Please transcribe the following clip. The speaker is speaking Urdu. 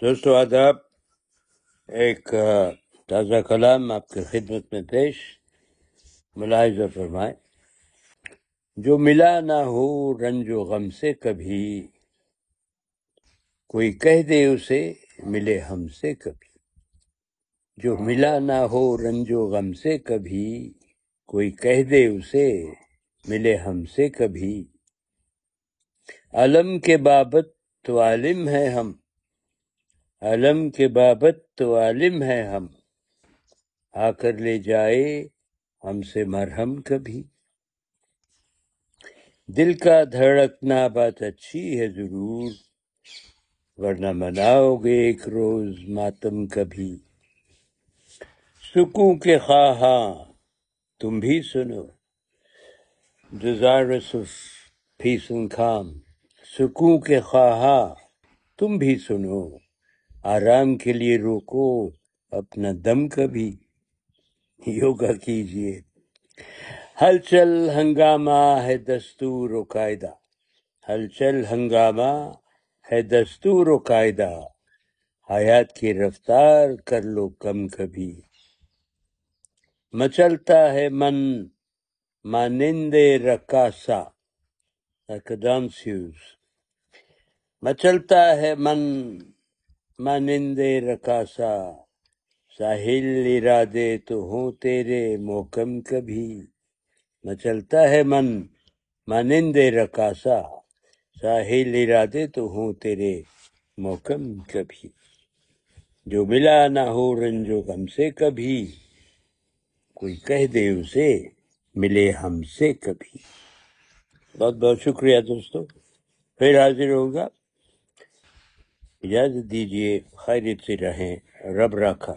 دوستو آداب ایک آ، تازہ کلام آپ کی خدمت میں پیش ملاحظہ فرمائیں۔ جو ملا نہ ہو رنج و غم سے کبھی کوئی کہہ دے اسے ملے ہم سے کبھی۔ جو ملا نہ ہو رنج و غم سے کبھی کوئی کہہ دے اسے ملے ہم سے کبھی۔ علم کے بابت تو عالم ہے ہم علم کے بابت تو عالم ہے ہم۔ آ کر لے جائے ہم سے مرہم کبھی۔ دل کا دھڑکنا بات اچھی ہے ضرور، ورنہ مناؤ گے ایک روز ماتم کبھی۔ سکوں کے خواہاں، تم بھی سنو۔ desirous of peace سکوں کے خواہاں، تم بھی سنو۔ آرام کے لیے روکو، اپنا دم کبھی یوگا کیجیے ہلچل ہنگامہ ہے دستور و قاعدہ۔ ہلچل ہنگامہ ہے دستور و قاعدہ۔ حیات کی رفتار کر لو کم کبھی۔ مچلتا ہے من مانند رکاسا۔ ڈانسیوز مچلتا ہے من مانند رکاسا، ساحل ارادے تو ہوں تیرے محکم کبھی۔ مچلتا ہے من مانند رکاسا، ساحل ارادے تو ہوں تیرے محکم کبھی۔ جو ملا نہ ہو رنج و غم سے کبھی، کوئی کہہ دے اسے ملے ہم سے کبھی۔ بہت بہت شکریہ دوستو، پھر حاضر ہوگا۔ اجازت دیجیے خیریت سے رہیں رب رکھا